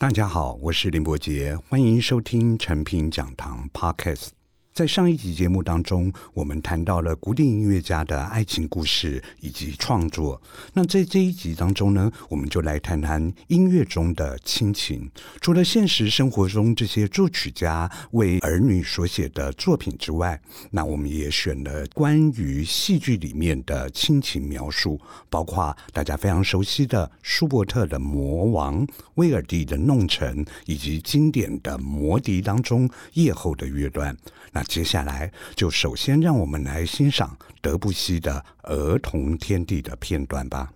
大家好，我是林伯杰，欢迎收听成品讲堂 Podcast。在上一集节目当中，我们谈到了古典音乐家的爱情故事以及创作。那在这一集当中呢，我们就来谈谈音乐中的亲情。除了现实生活中这些作曲家为儿女所写的作品之外，那我们也选了关于戏剧里面的亲情描述，包括大家非常熟悉的舒伯特的《魔王》、威尔第的《弄臣》，以及经典的《魔笛》当中夜后的乐段。那接下来就首先让我们来欣赏德布西的《儿童天地》的片段吧。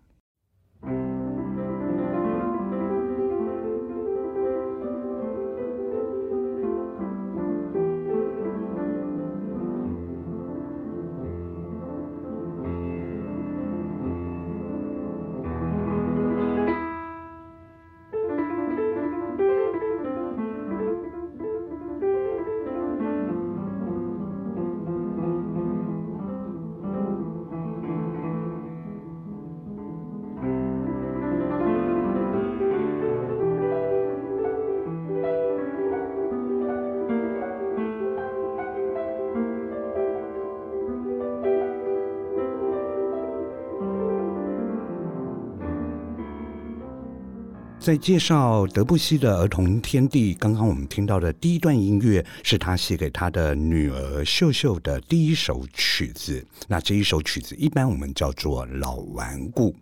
在介绍德布西的《儿童天地》，刚刚我们听到的第一段音乐是他写给他的女儿秀秀的第一首曲子。那这一首曲子一般我们叫做《老顽固》。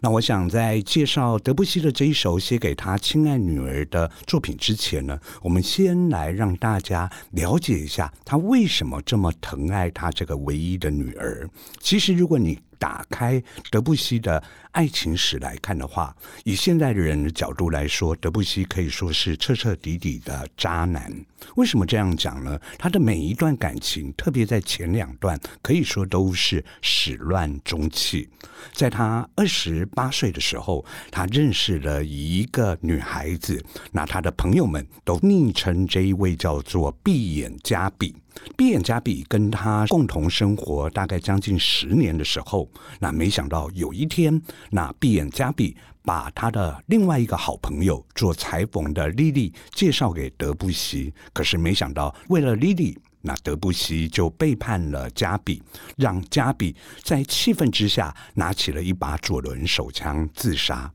那我想在介绍德布西的这一首写给他亲爱女儿的作品之前呢，我们先来让大家了解一下他为什么这么疼爱他这个唯一的女儿。其实，如果你打开德布西的爱情史来看的话，以现代人的角度来说，德布西可以说是彻彻底底的渣男。为什么这样讲呢？他的每一段感情，特别在前两段，可以说都是始乱终弃。在他二十十八岁的时候，他认识了一个女孩子，那他的朋友们都昵称这一位叫做“闭眼加比”。闭眼加比跟他共同生活大概将近十年的时候，那没想到有一天，那闭眼加比把他的另外一个好朋友做裁缝的莉莉介绍给德布西，可是没想到为了莉莉，那德布西就背叛了加比，让加比在气愤之下拿起了一把左轮手枪自杀。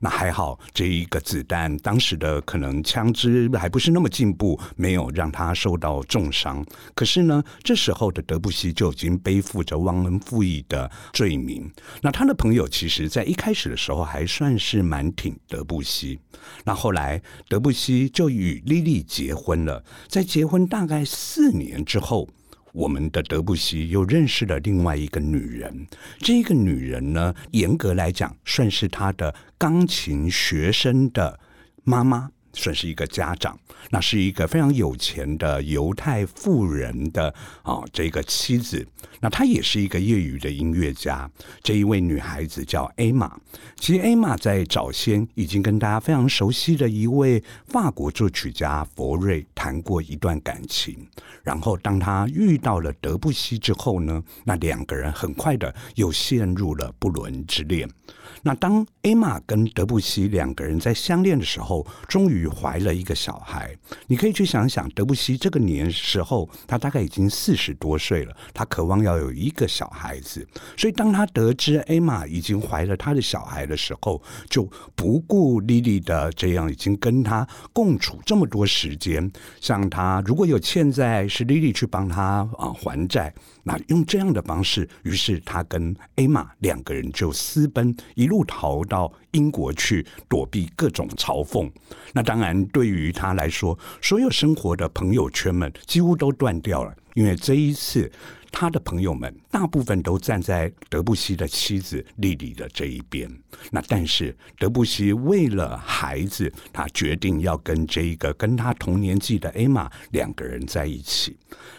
那还好，这一个子弹当时的可能枪支还不是那么进步，没有让他受到重伤。可是呢，这时候的德布西就已经背负着忘恩负义的罪名。那他的朋友其实在一开始的时候还算是蛮挺德布西。那后来德布西就与莉莉结婚了，在结婚大概四年之后。我们的德布西又认识了另外一个女人，这个女人呢，严格来讲算是他的钢琴学生的妈妈。算是一个家长，那是一个非常有钱的犹太富人的啊，这个妻子，那她也是一个业余的音乐家。这一位女孩子叫艾玛，其实艾玛在早先已经跟大家非常熟悉的一位法国作曲家佛瑞谈过一段感情。然后当她遇到了德布西之后呢，那两个人很快的又陷入了不伦之恋。那当艾玛跟德布西两个人在相恋的时候，终于与怀了一个小孩。你可以去想想，德布西这个年时候，他大概已经四十多岁了，他渴望要有一个小孩子。所以当他得知艾玛已经怀了他的小孩的时候，就不顾莉莉的这样已经跟他共处这么多时间，像他如果有欠债，是莉莉去帮他啊还债。那用这样的方式，于是他跟艾玛两个人就私奔，一路逃到英国去躲避各种嘲讽。那当然，对于他来说，所有生活的朋友圈们几乎都断掉了，因为这一次他的朋友们大部分都站在德布西的妻子莉莉的这一边。那但是德布西为了孩子，他决定要跟这一个跟他同年纪的艾玛两个人在一起。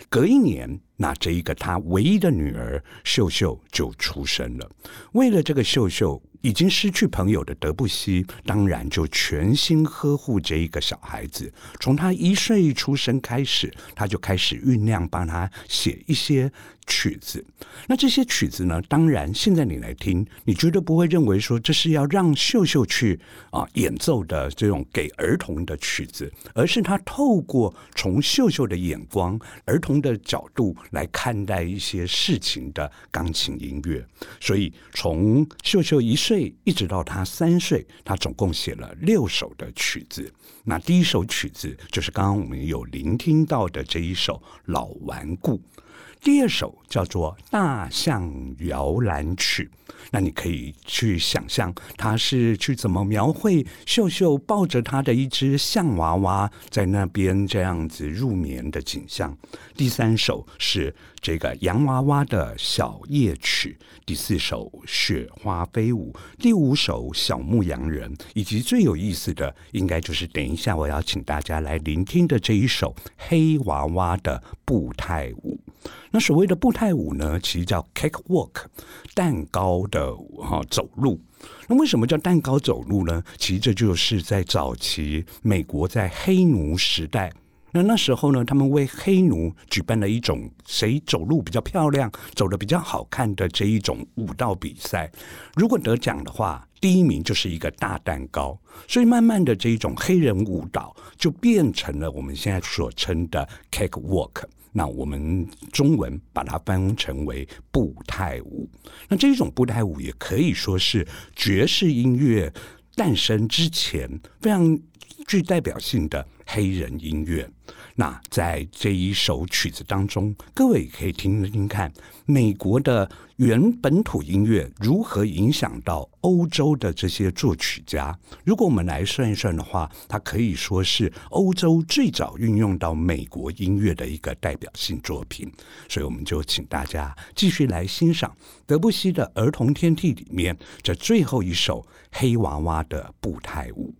隔一年，那这一个他唯一的女儿秀秀就出生了。为了这个秀秀，已经失去朋友的德布西，当然就全心呵护这一个小孩子。从他一岁出生开始，他就开始酝酿帮他写一些曲子。那这些曲子呢，当然现在你来听，你绝对不会认为说这是要让秀秀去啊演奏的这种给儿童的曲子，而是他透过从秀秀的眼光、儿童的角度来看待一些事情的钢琴音乐。所以从秀秀一岁一直到他三岁，他总共写了六首的曲子。那第一首曲子就是刚刚我们有聆听到的这一首《老顽固》。第二首叫做《大象摇篮曲》，那你可以去想象，他是去怎么描绘秀秀抱着他的一只象娃娃在那边这样子入眠的景象。第三首是这个洋娃娃的小夜曲，第四首雪花飞舞，第五首小牧羊人，以及最有意思的，应该就是等一下我要请大家来聆听的这一首黑娃娃的步态舞。那所谓的步态舞呢，其实叫 cake walk，蛋糕的哈走路。那为什么叫蛋糕走路呢？其实这就是在早期美国在黑奴时代，那那时候呢，他们为黑奴举办了一种谁走路比较漂亮、走得比较好看的这一种舞蹈比赛。如果得奖的话，第一名就是一个大蛋糕。所以慢慢的，这一种黑人舞蹈就变成了我们现在所称的 cake walk。那我们中文把它翻成为步态舞。那这一种步态舞也可以说是爵士音乐诞生之前非常具代表性的黑人音乐。那在这一首曲子当中，各位可以听听看，美国的原本土音乐如何影响到欧洲的这些作曲家。如果我们来算一算的话，它可以说是欧洲最早运用到美国音乐的一个代表性作品。所以，我们就请大家继续来欣赏德布西的《儿童天地》里面这最后一首黑娃娃的步态舞。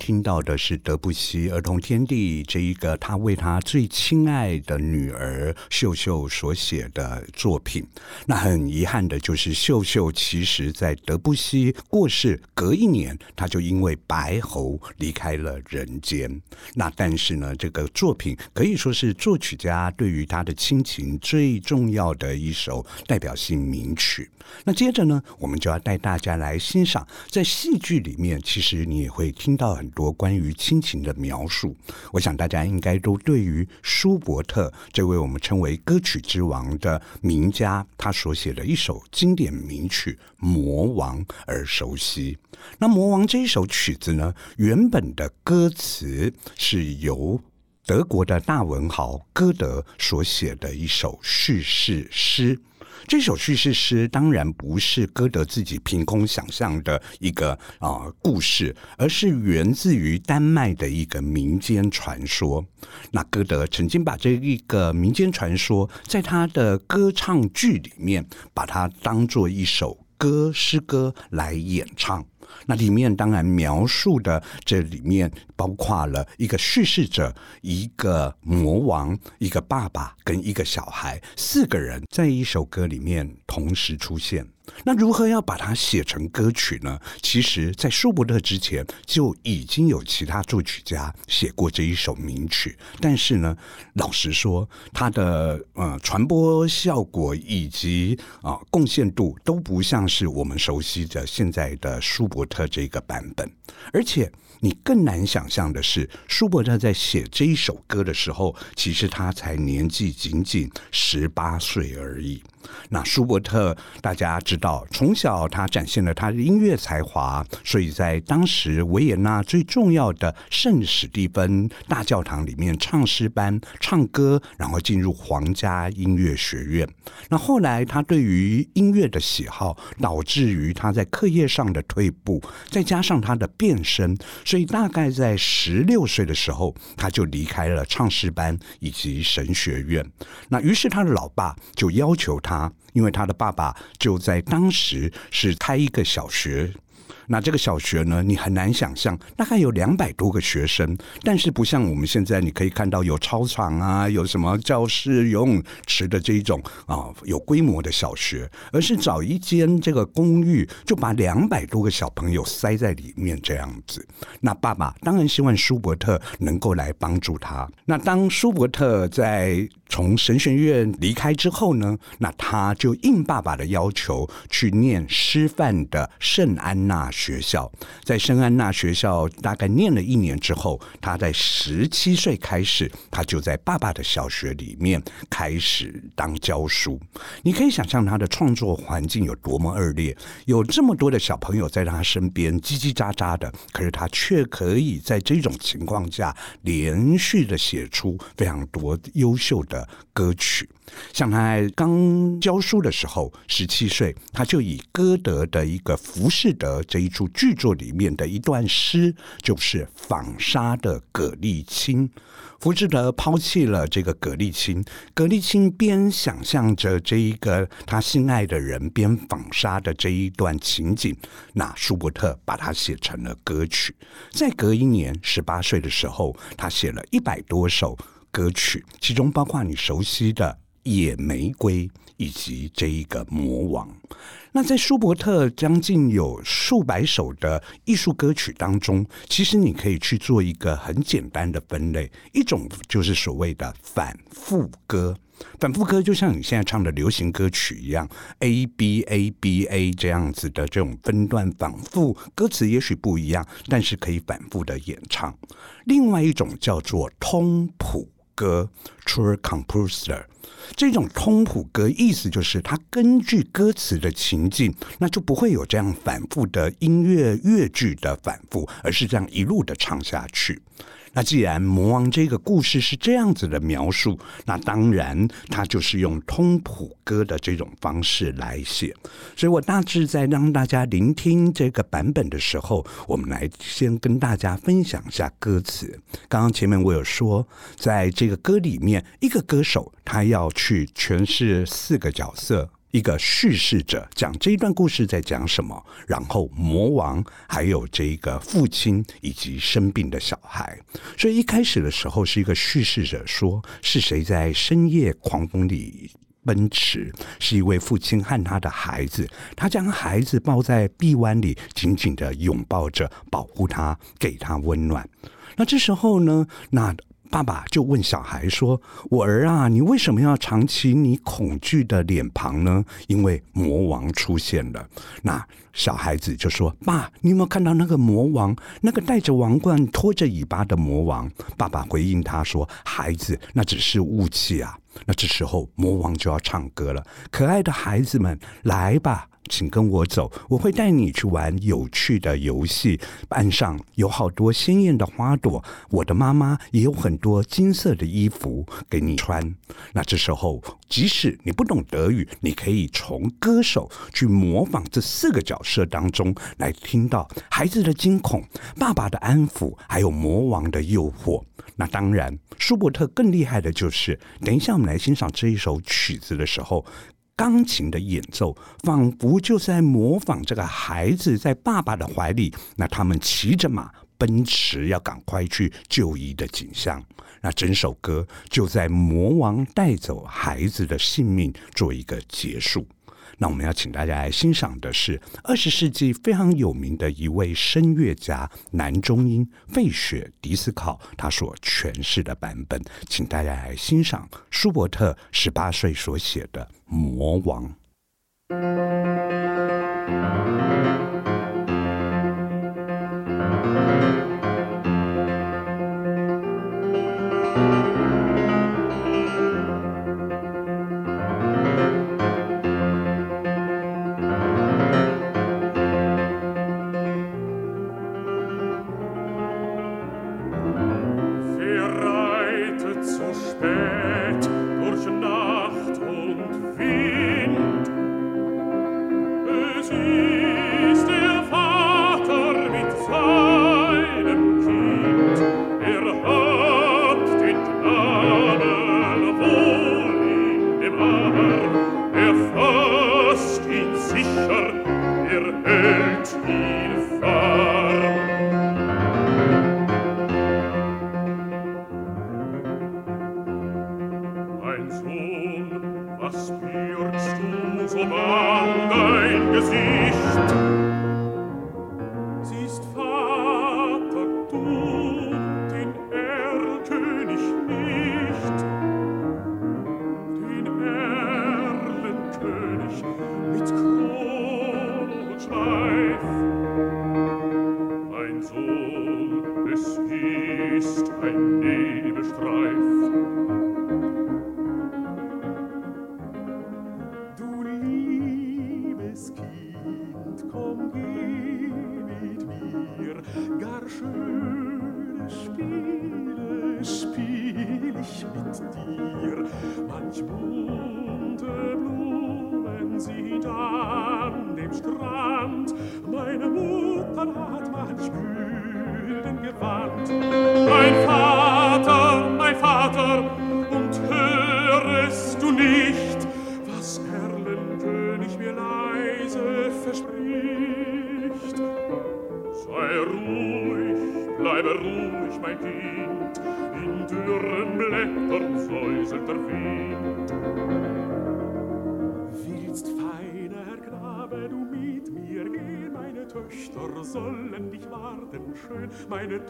听到的是德布西《儿童天地》这一个他为他最亲爱的女儿秀秀所写的作品。那很遗憾的就是，秀秀其实在德布西过世隔一年，他就因为白喉离开了人间。那但是呢，这个作品可以说是作曲家对于他的亲情最重要的一首代表性名曲。那接着呢，我们就要带大家来欣赏，在戏剧里面，其实你也。会听到很多多关于亲情的描述。我想大家应该都对于舒伯特这位我们称为歌曲之王的名家，他所写的一首经典名曲《魔王》而熟悉。那《魔王》这一首曲子呢，原本的歌词是由德国的大文豪歌德所写的一首叙事诗。这首叙事诗当然不是歌德自己凭空想象的一个啊、故事，而是源自于丹麦的一个民间传说。那歌德曾经把这一个民间传说，在他的歌唱剧里面，把它当做一首歌诗歌来演唱。那里面当然描述的，这里面包括了一个叙事者、一个魔王、一个爸爸跟一个小孩，四个人在一首歌里面同时出现。那如何要把它写成歌曲呢？其实，在舒伯特之前就已经有其他作曲家写过这一首名曲，但是呢，老实说，它的呃传播效果以及啊、贡献度都不像是我们熟悉的现在的舒伯特这个版本，而且你更难想象的是，舒伯特在写这一首歌的时候，其实他才年纪仅仅十八岁而已。那舒伯特大家知道，从小他展现了他的音乐才华，所以在当时维也纳最重要的圣史蒂芬大教堂里面唱诗班唱歌，然后进入皇家音乐学院。那后来他对于音乐的喜好，导致于他在课业上的退步，再加上他的变声，所以大概在十六岁的时候，他就离开了唱诗班以及神学院。那于是他的老爸就要求他。他因为他的爸爸就在当时是开一个小学。那这个小学呢，你很难想象，大概有两百多个学生，但是不像我们现在，你可以看到有操场啊，有什么教室、游泳池的这一种啊，有规模的小学，而是找一间这个公寓，就把两百多个小朋友塞在里面这样子。那爸爸当然希望舒伯特能够来帮助他。那当舒伯特在从神学院离开之后呢，那他就应爸爸的要求去念师范的圣安娜学校，在圣安娜学校大概念了一年之后，他在十七岁开始，他就在爸爸的小学里面开始当教书。你可以想象他的创作环境有多么恶劣，有这么多的小朋友在他身边叽叽喳喳的，可是他却可以在这种情况下连续的写出非常多优秀的歌曲。像他刚教书的时候，十七岁，他就以歌德的一个《浮士德》这一出剧作里面的一段诗，就是纺纱的葛丽青。浮士德抛弃了这个葛丽青，葛丽青边想象着这一个他心爱的人边纺纱的这一段情景，那舒伯特把它写成了歌曲。再隔一年，十八岁的时候，他写了一百多首歌曲，其中包括你熟悉的。野玫瑰以及这一个魔王，那在舒伯特将近有数百首的艺术歌曲当中，其实你可以去做一个很简单的分类，一种就是所谓的反复歌。反复歌就像你现在唱的流行歌曲一样，A B A B A 这样子的这种分段反复，歌词也许不一样，但是可以反复的演唱。另外一种叫做通谱歌，true Composer）。这种通谱歌意思就是，它根据歌词的情境，那就不会有这样反复的音乐乐句的反复，而是这样一路的唱下去。那既然魔王这个故事是这样子的描述，那当然他就是用通谱歌的这种方式来写。所以我大致在让大家聆听这个版本的时候，我们来先跟大家分享一下歌词。刚刚前面我有说，在这个歌里面，一个歌手他要去诠释四个角色。一个叙事者讲这一段故事在讲什么，然后魔王还有这个父亲以及生病的小孩，所以一开始的时候是一个叙事者说是谁在深夜狂风里奔驰，是一位父亲和他的孩子，他将孩子抱在臂弯里，紧紧的拥抱着，保护他，给他温暖。那这时候呢，那。爸爸就问小孩说：“我儿啊，你为什么要藏起你恐惧的脸庞呢？因为魔王出现了。”那小孩子就说：“爸，你有没有看到那个魔王？那个戴着王冠、拖着尾巴的魔王？”爸爸回应他说：“孩子，那只是雾气啊。”那这时候魔王就要唱歌了：“可爱的孩子们，来吧。”请跟我走，我会带你去玩有趣的游戏。岸上有好多鲜艳的花朵，我的妈妈也有很多金色的衣服给你穿。那这时候，即使你不懂德语，你可以从歌手去模仿这四个角色当中来听到孩子的惊恐、爸爸的安抚，还有魔王的诱惑。那当然，舒伯特更厉害的就是，等一下我们来欣赏这一首曲子的时候。钢琴的演奏仿佛就在模仿这个孩子在爸爸的怀里，那他们骑着马奔驰，要赶快去就医的景象。那整首歌就在魔王带走孩子的性命做一个结束。那我们要请大家来欣赏的是二十世纪非常有名的一位声乐家男中音费雪迪斯考他所诠释的版本，请大家来欣赏舒伯特十八岁所写的《魔王》。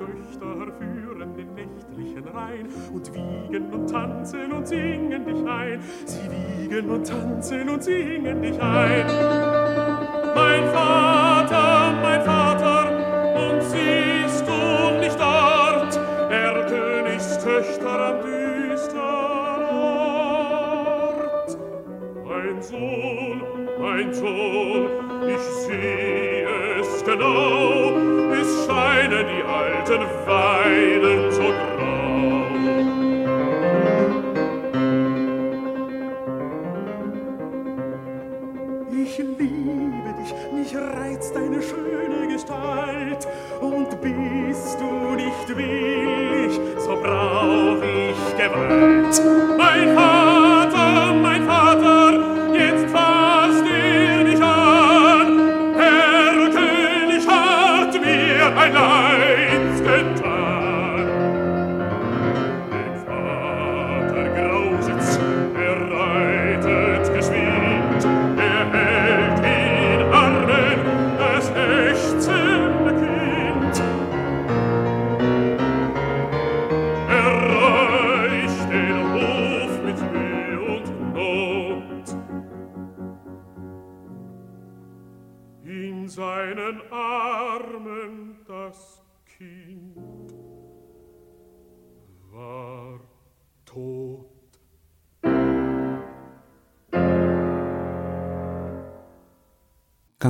Töchter führen den nächtlichen Rhein und wiegen und tanzen und singen dich ein. Sie wiegen und tanzen und singen dich ein. and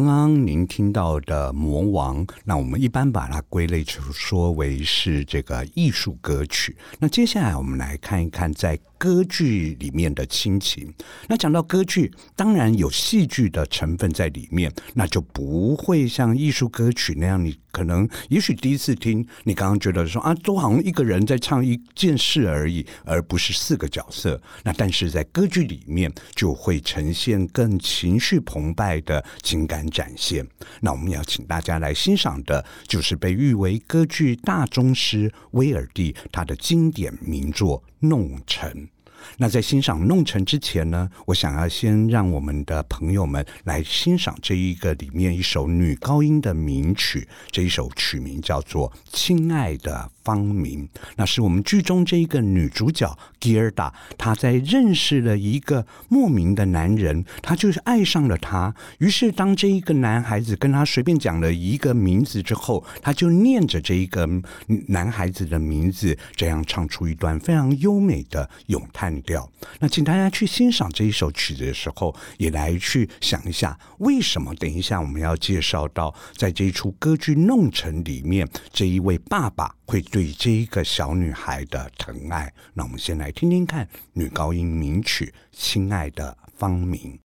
刚刚您听到的《魔王》，那我们一般把它归类成说为是这个艺术歌曲。那接下来我们来看一看在歌剧里面的亲情。那讲到歌剧，当然有戏剧的成分在里面，那就不会像艺术歌曲那样，你可能也许第一次听，你刚刚觉得说啊，都好像一个人在唱一件事而已，而不是四个角色。那但是在歌剧里面，就会呈现更情绪澎湃的情感展现。那我们要请大家来欣赏的，就是被誉为歌剧大宗师威尔第他的经典名作《弄臣》。那在欣赏《弄臣》之前呢，我想要先让我们的朋友们来欣赏这一个里面一首女高音的名曲，这一首曲名叫做《亲爱的芳名》。那是我们剧中这一个女主角 Gerda，她在认识了一个莫名的男人，她就是爱上了他。于是当这一个男孩子跟她随便讲了一个名字之后，她就念着这一个男孩子的名字，这样唱出一段非常优美的咏叹。调，那请大家去欣赏这一首曲子的时候，也来去想一下，为什么等一下我们要介绍到，在这一出歌剧《弄臣》里面，这一位爸爸会对这一个小女孩的疼爱。那我们先来听听看女高音名曲《亲爱的芳名》。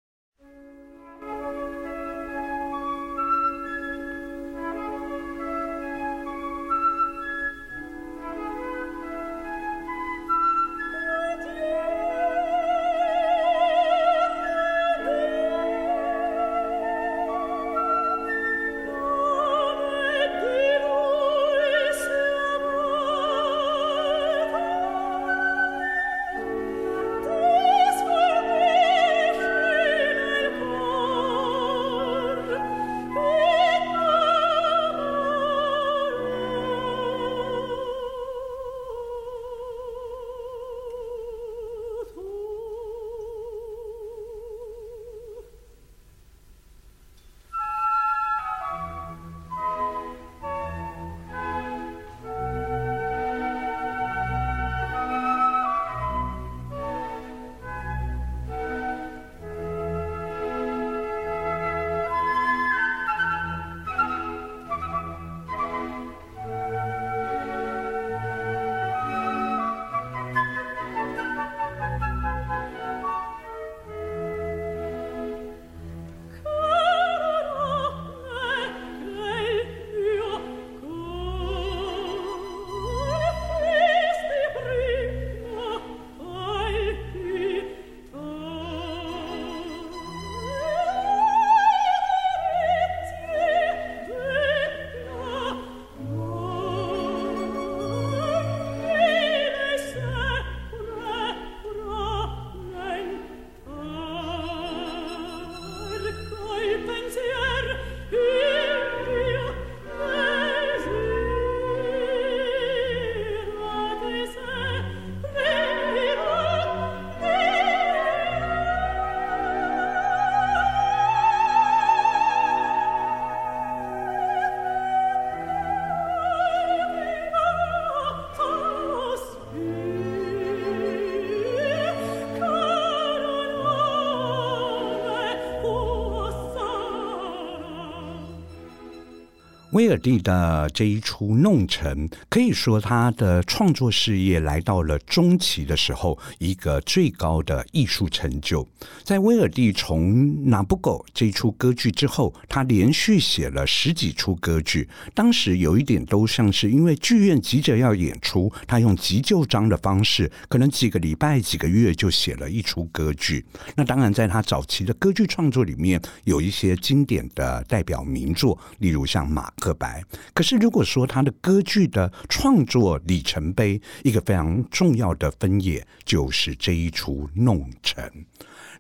威尔蒂的这一出《弄臣》，可以说他的创作事业来到了中期的时候，一个最高的艺术成就。在威尔蒂从《拿布狗》这一出歌剧之后，他连续写了十几出歌剧。当时有一点都像是因为剧院急着要演出，他用急就章的方式，可能几个礼拜、几个月就写了一出歌剧。那当然，在他早期的歌剧创作里面，有一些经典的代表名作，例如像马。刻白。可是，如果说他的歌剧的创作里程碑，一个非常重要的分野，就是这一出《弄臣》。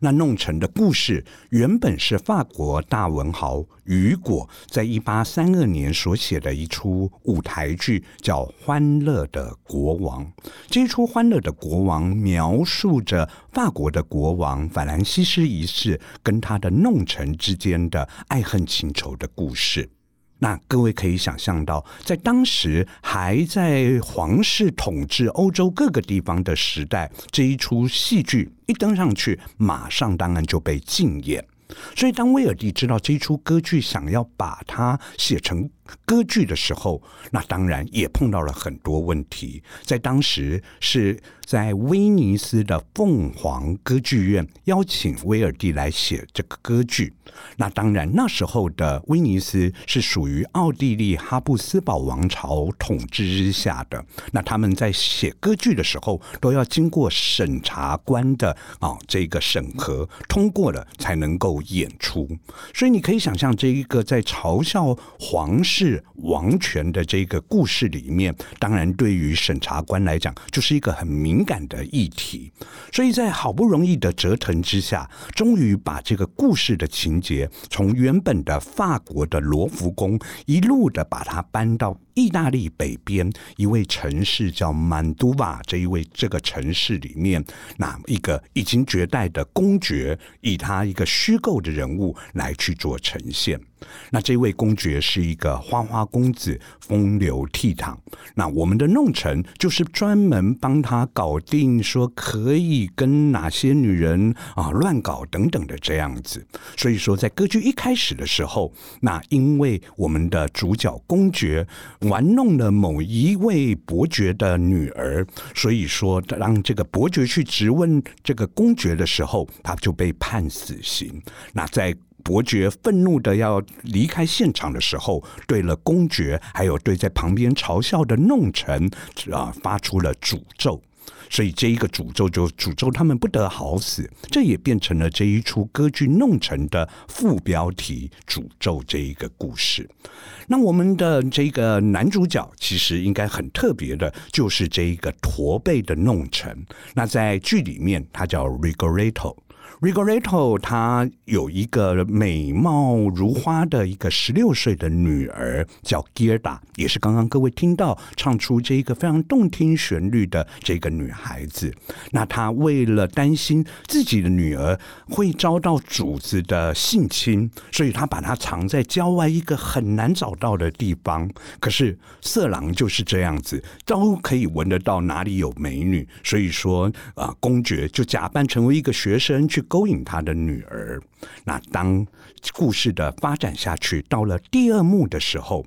那《弄臣》的故事原本是法国大文豪雨果在一八三二年所写的一出舞台剧，叫《欢乐的国王》。这一出《欢乐的国王》描述着法国的国王法兰西斯一世跟他的弄臣之间的爱恨情仇的故事。那各位可以想象到，在当时还在皇室统治欧洲各个地方的时代，这一出戏剧一登上去，马上当然就被禁演。所以，当威尔第知道这出歌剧想要把它写成歌剧的时候，那当然也碰到了很多问题。在当时是在威尼斯的凤凰歌剧院邀请威尔第来写这个歌剧。那当然，那时候的威尼斯是属于奥地利哈布斯堡王朝统治之下的。那他们在写歌剧的时候，都要经过审查官的啊这个审核，通过了才能够演出。所以你可以想象，这一个在嘲笑皇室王权的这个故事里面，当然对于审查官来讲，就是一个很敏感的议题。所以在好不容易的折腾之下，终于把这个故事的情节从原本的法国的罗浮宫一路的把它搬到意大利北边一位城市叫曼都瓦这一位这个城市里面，那一个已经绝代的公爵，以他一个虚构的人物来去做呈现。那这位公爵是一个花花公子，风流倜傥。那我们的弄臣就是专门帮他搞定，说可以跟哪些女人啊乱搞等等的这样子。所以说，在歌剧一开始的时候，那因为我们的主角公爵玩弄了某一位伯爵的女儿，所以说让这个伯爵去质问这个公爵的时候，他就被判死刑。那在伯爵愤怒的要离开现场的时候，对了公爵，还有对在旁边嘲笑的弄臣啊，发出了诅咒。所以这一个诅咒就诅咒他们不得好死，这也变成了这一出歌剧《弄臣》的副标题——诅咒这一个故事。那我们的这个男主角其实应该很特别的，就是这一个驼背的弄臣。那在剧里面，他叫 Rigoletto。Rigoletto 他有一个美貌如花的一个十六岁的女儿，叫 Gerda，也是刚刚各位听到唱出这一个非常动听旋律的这个女孩子。那他为了担心自己的女儿会遭到主子的性侵，所以他把她藏在郊外一个很难找到的地方。可是色狼就是这样子，都可以闻得到哪里有美女，所以说啊，公爵就假扮成为一个学生去。勾引他的女儿。那当故事的发展下去，到了第二幕的时候，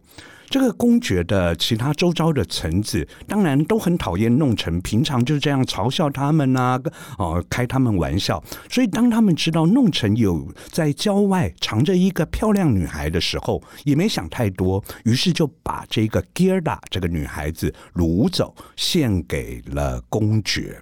这个公爵的其他周遭的臣子当然都很讨厌弄臣，平常就这样嘲笑他们啊，哦，开他们玩笑。所以当他们知道弄臣有在郊外藏着一个漂亮女孩的时候，也没想太多，于是就把这个 Gerda 这个女孩子掳走，献给了公爵。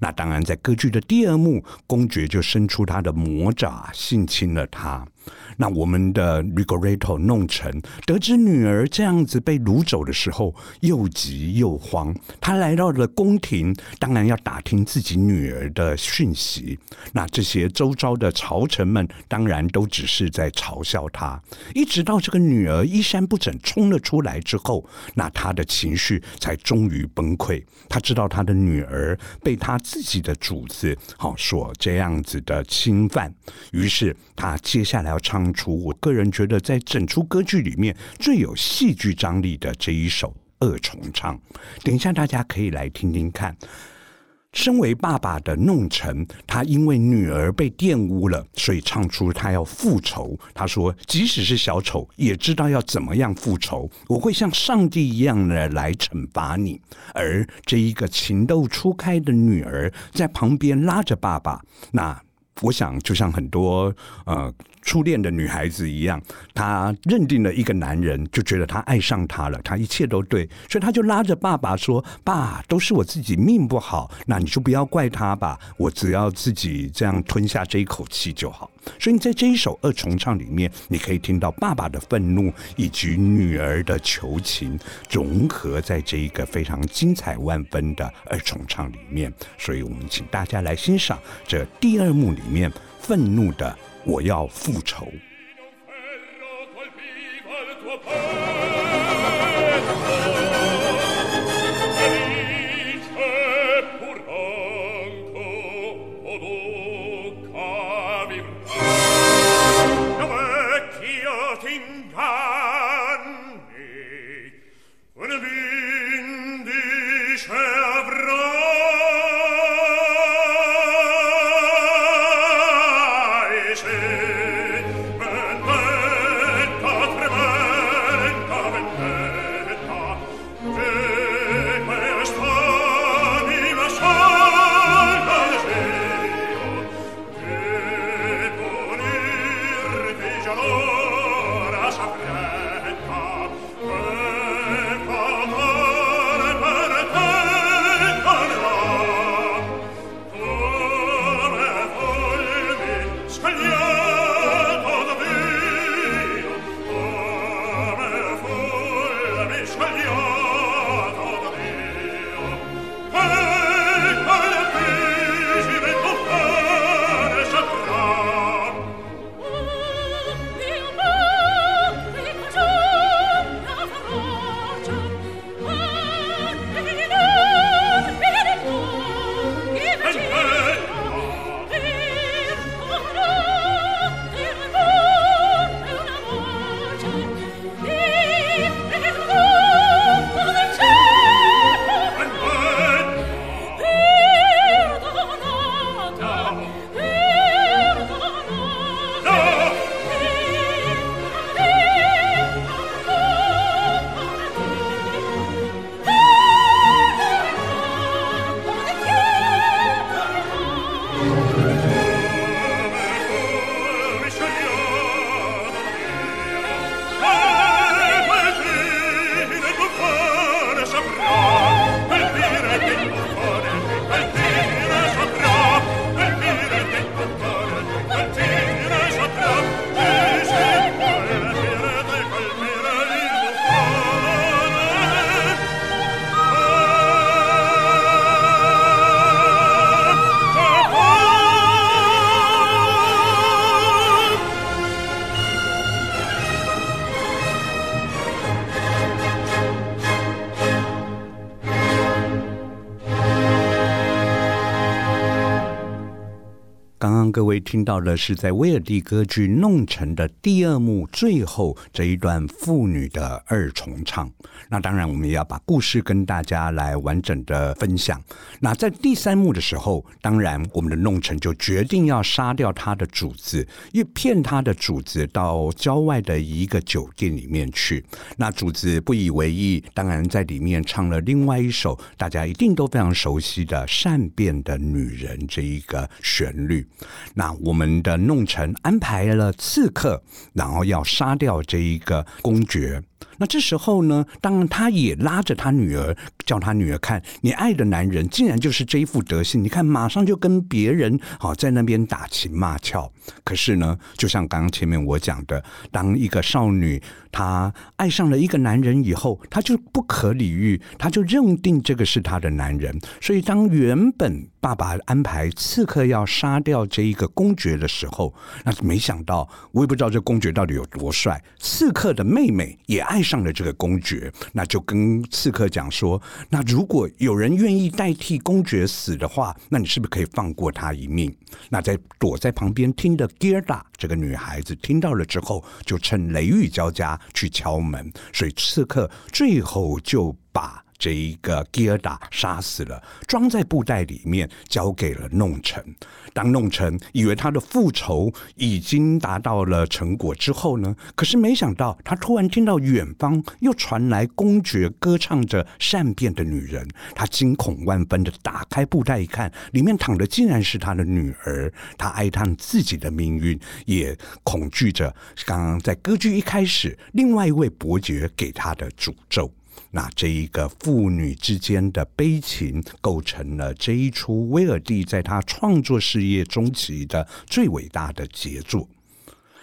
那当然，在歌剧的第二幕，公爵就伸出他的魔爪，性侵了她。那我们的 Rigoletto 弄成得知女儿这样子被掳走的时候，又急又慌。他来到了宫廷，当然要打听自己女儿的讯息。那这些周遭的朝臣们，当然都只是在嘲笑他。一直到这个女儿衣衫不整冲了出来之后，那他的情绪才终于崩溃。他知道他的女儿被他自己的主子好所这样子的侵犯，于是他接下来要唱。出我个人觉得，在整出歌剧里面最有戏剧张力的这一首二重唱，等一下大家可以来听听看。身为爸爸的弄臣，他因为女儿被玷污了，所以唱出他要复仇。他说：“即使是小丑，也知道要怎么样复仇。我会像上帝一样的来惩罚你。”而这一个情窦初开的女儿在旁边拉着爸爸，那我想就像很多呃。初恋的女孩子一样，她认定了一个男人，就觉得他爱上他了，他一切都对，所以他就拉着爸爸说：“爸，都是我自己命不好，那你就不要怪他吧，我只要自己这样吞下这一口气就好。”所以你在这一首二重唱里面，你可以听到爸爸的愤怒以及女儿的求情融合在这一个非常精彩万分的二重唱里面。所以我们请大家来欣赏这第二幕里面愤怒的。我要复仇。各位听到的是在威尔第歌剧《弄臣》的第二幕最后这一段父女的二重唱。那当然，我们也要把故事跟大家来完整的分享。那在第三幕的时候，当然我们的弄臣就决定要杀掉他的主子，又骗他的主子到郊外的一个酒店里面去。那主子不以为意，当然在里面唱了另外一首大家一定都非常熟悉的《善变的女人》这一个旋律。那我们的弄臣安排了刺客，然后要杀掉这一个公爵。那这时候呢，当然他也拉着他女儿，叫他女儿看，你爱的男人竟然就是这一副德行。你看，马上就跟别人好在那边打情骂俏。可是呢，就像刚刚前面我讲的，当一个少女她爱上了一个男人以后，她就不可理喻，她就认定这个是她的男人。所以，当原本爸爸安排刺客要杀掉这一个公爵的时候，那没想到，我也不知道这公爵到底有多帅。刺客的妹妹也爱爱上了这个公爵，那就跟刺客讲说：“那如果有人愿意代替公爵死的话，那你是不是可以放过他一命？”那在躲在旁边听的 Gerda 这个女孩子听到了之后，就趁雷雨交加去敲门，所以刺客最后就把这一个吉尔达杀死了，装在布袋里面，交给了弄臣。当弄臣以为他的复仇已经达到了成果之后呢，可是没想到他突然听到远方又传来公爵歌唱着善变的女人，他惊恐万分的打开布袋一看，里面躺的竟然是他的女儿。他哀叹自己的命运，也恐惧着刚刚在歌剧一开始另外一位伯爵给他的诅咒。那这一个父女之间的悲情，构成了这一出威尔第在他创作事业中期的最伟大的杰作。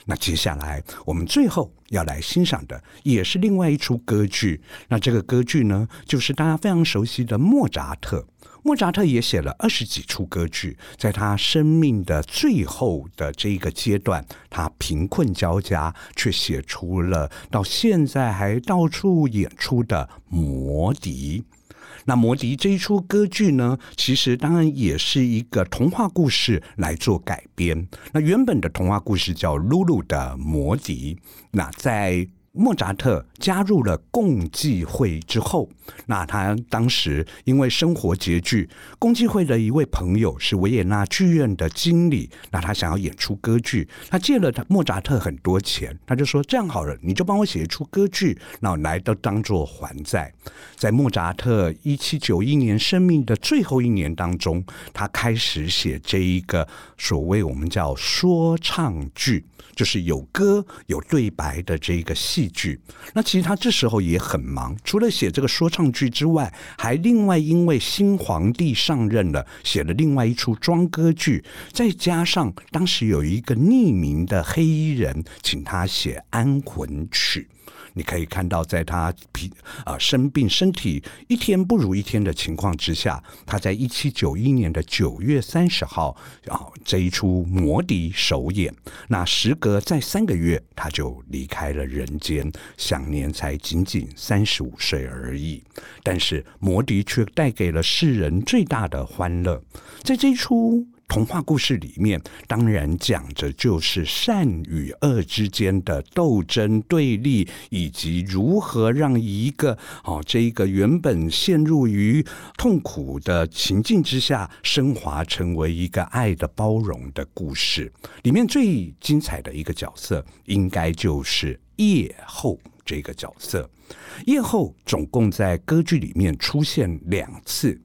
那接下来我们最后要来欣赏的，也是另外一出歌剧。那这个歌剧呢，就是大家非常熟悉的莫扎特。莫扎特也写了二十几出歌剧，在他生命的最后的这一个阶段，他贫困交加，却写出了到现在还到处演出的《魔笛》。那《魔笛》这一出歌剧呢，其实当然也是一个童话故事来做改编。那原本的童话故事叫《露露的魔笛》，那在。莫扎特加入了共济会之后，那他当时因为生活拮据，共济会的一位朋友是维也纳剧院的经理，那他想要演出歌剧，他借了他莫扎特很多钱，他就说这样好了，你就帮我写一出歌剧，那来都当做还债。在莫扎特一七九一年生命的最后一年当中，他开始写这一个所谓我们叫说唱剧。就是有歌有对白的这个戏戏剧，那其实他这时候也很忙，除了写这个说唱剧之外，还另外因为新皇帝上任了，写了另外一出庄歌剧，再加上当时有一个匿名的黑衣人，请他写安魂曲。你可以看到，在他疲啊生病、身体一天不如一天的情况之下，他在一七九一年的九月三十号啊这一出《魔笛》首演。那时隔再三个月，他就离开了人间，享年才仅仅三十五岁而已。但是《魔笛》却带给了世人最大的欢乐，在这一出。童话故事里面，当然讲着就是善与恶之间的斗争对立，以及如何让一个哦，这一个原本陷入于痛苦的情境之下，升华成为一个爱的包容的故事。里面最精彩的一个角色，应该就是夜后这个角色。夜后总共在歌剧里面出现两次。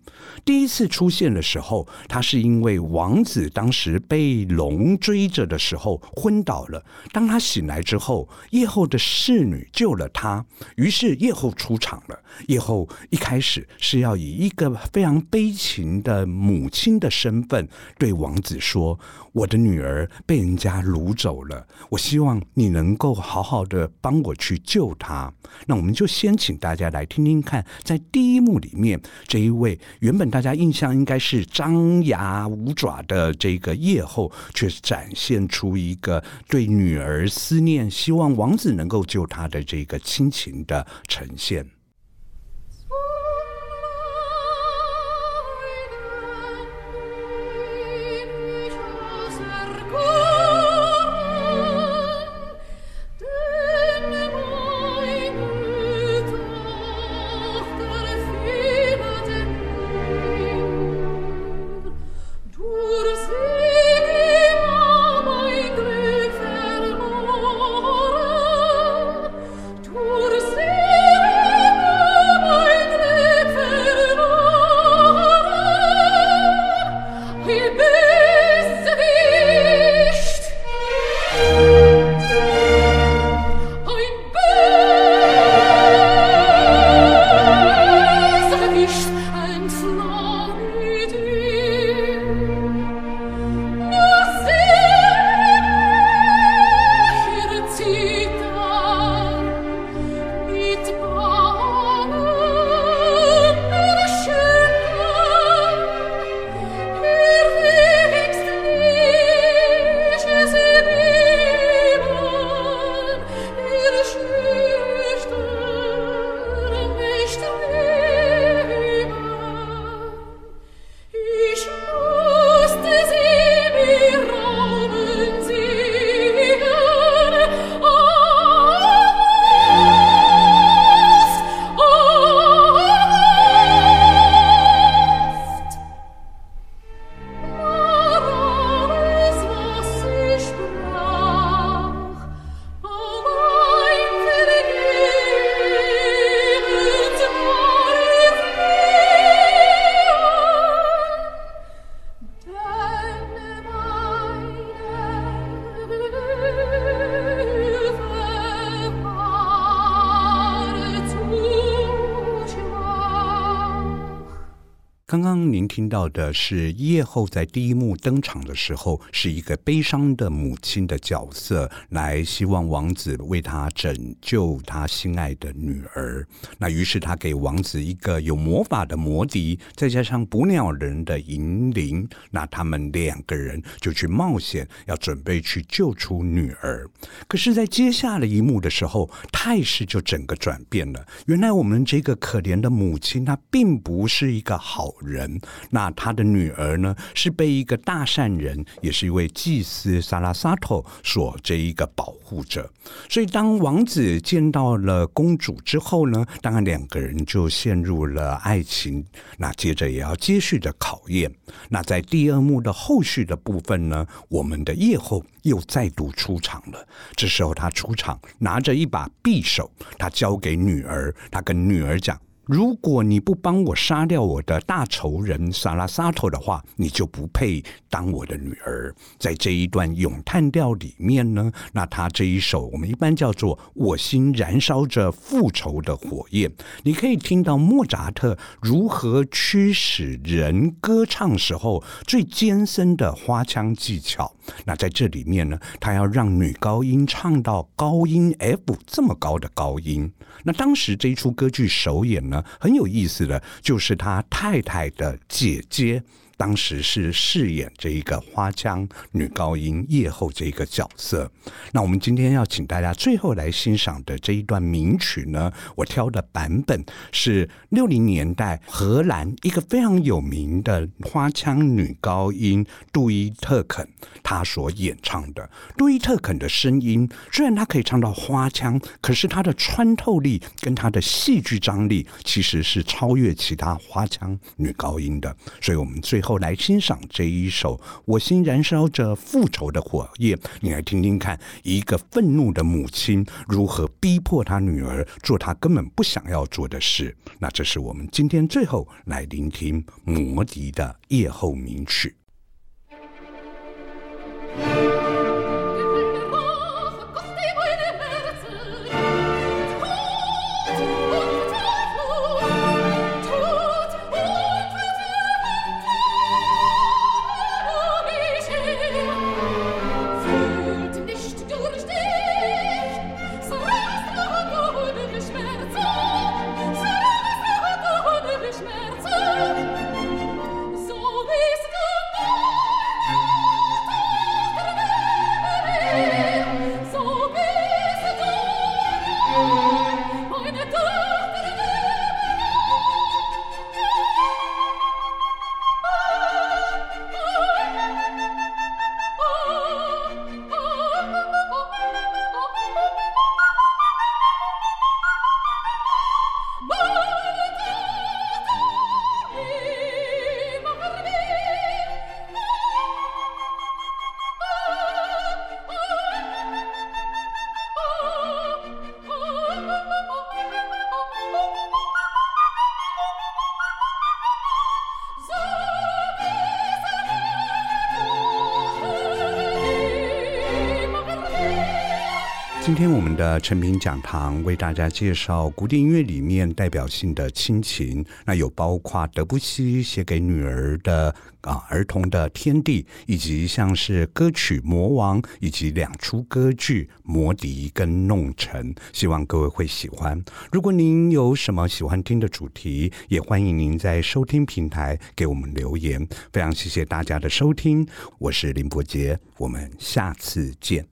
第一次出现的时候，他是因为王子当时被龙追着的时候昏倒了。当他醒来之后，夜后的侍女救了他，于是夜后出场了。夜后一开始是要以一个非常悲情的母亲的身份对王子说：“我的女儿被人家掳走了，我希望你能够好好的帮我去救她。”那我们就先请大家来听听看，在第一幕里面，这一位原本大家印象应该是张牙舞爪的这个夜后，却展现出一个对女儿思念、希望王子能够救她的这个亲情的呈现。听到的是叶后在第一幕登场的时候，是一个悲伤的母亲的角色，来希望王子为他拯救他心爱的女儿。那于是他给王子一个有魔法的魔笛，再加上捕鸟人的银铃，那他们两个人就去冒险，要准备去救出女儿。可是，在接下来一幕的时候，态势就整个转变了。原来我们这个可怜的母亲，她并不是一个好人，那他的女儿呢，是被一个大善人，也是一位祭司萨拉萨托所这一个保护着。所以当王子见到了公主之后呢，当然两个人就陷入了爱情。那接着也要接续的考验。那在第二幕的后续的部分呢，我们的叶后又再度出场了。这时候他出场，拿着一把匕首，他交给女儿，他跟女儿讲。如果你不帮我杀掉我的大仇人萨拉萨托的话，你就不配当我的女儿。在这一段咏叹调里面呢，那他这一首我们一般叫做“我心燃烧着复仇的火焰”，你可以听到莫扎特如何驱使人歌唱时候最艰深的花腔技巧。那在这里面呢，他要让女高音唱到高音 F 这么高的高音。那当时这一出歌剧首演呢，很有意思的就是他太太的姐姐。当时是饰演这一个花腔女高音叶后这一个角色。那我们今天要请大家最后来欣赏的这一段名曲呢，我挑的版本是六零年代荷兰一个非常有名的花腔女高音杜伊特肯她所演唱的。杜伊特肯的声音虽然她可以唱到花腔，可是她的穿透力跟她的戏剧张力其实是超越其他花腔女高音的。所以我们最后。来欣赏这一首《我心燃烧着复仇的火焰》，你来听听看，一个愤怒的母亲如何逼迫她女儿做她根本不想要做的事。那这是我们今天最后来聆听摩笛的夜后名曲。今天我们的诚品讲堂为大家介绍古典音乐里面代表性的亲情，那有包括德布西写给女儿的啊儿童的天地，以及像是歌曲《魔王》，以及两出歌剧《魔笛》跟《弄臣》，希望各位会喜欢。如果您有什么喜欢听的主题，也欢迎您在收听平台给我们留言。非常谢谢大家的收听，我是林伯杰，我们下次见。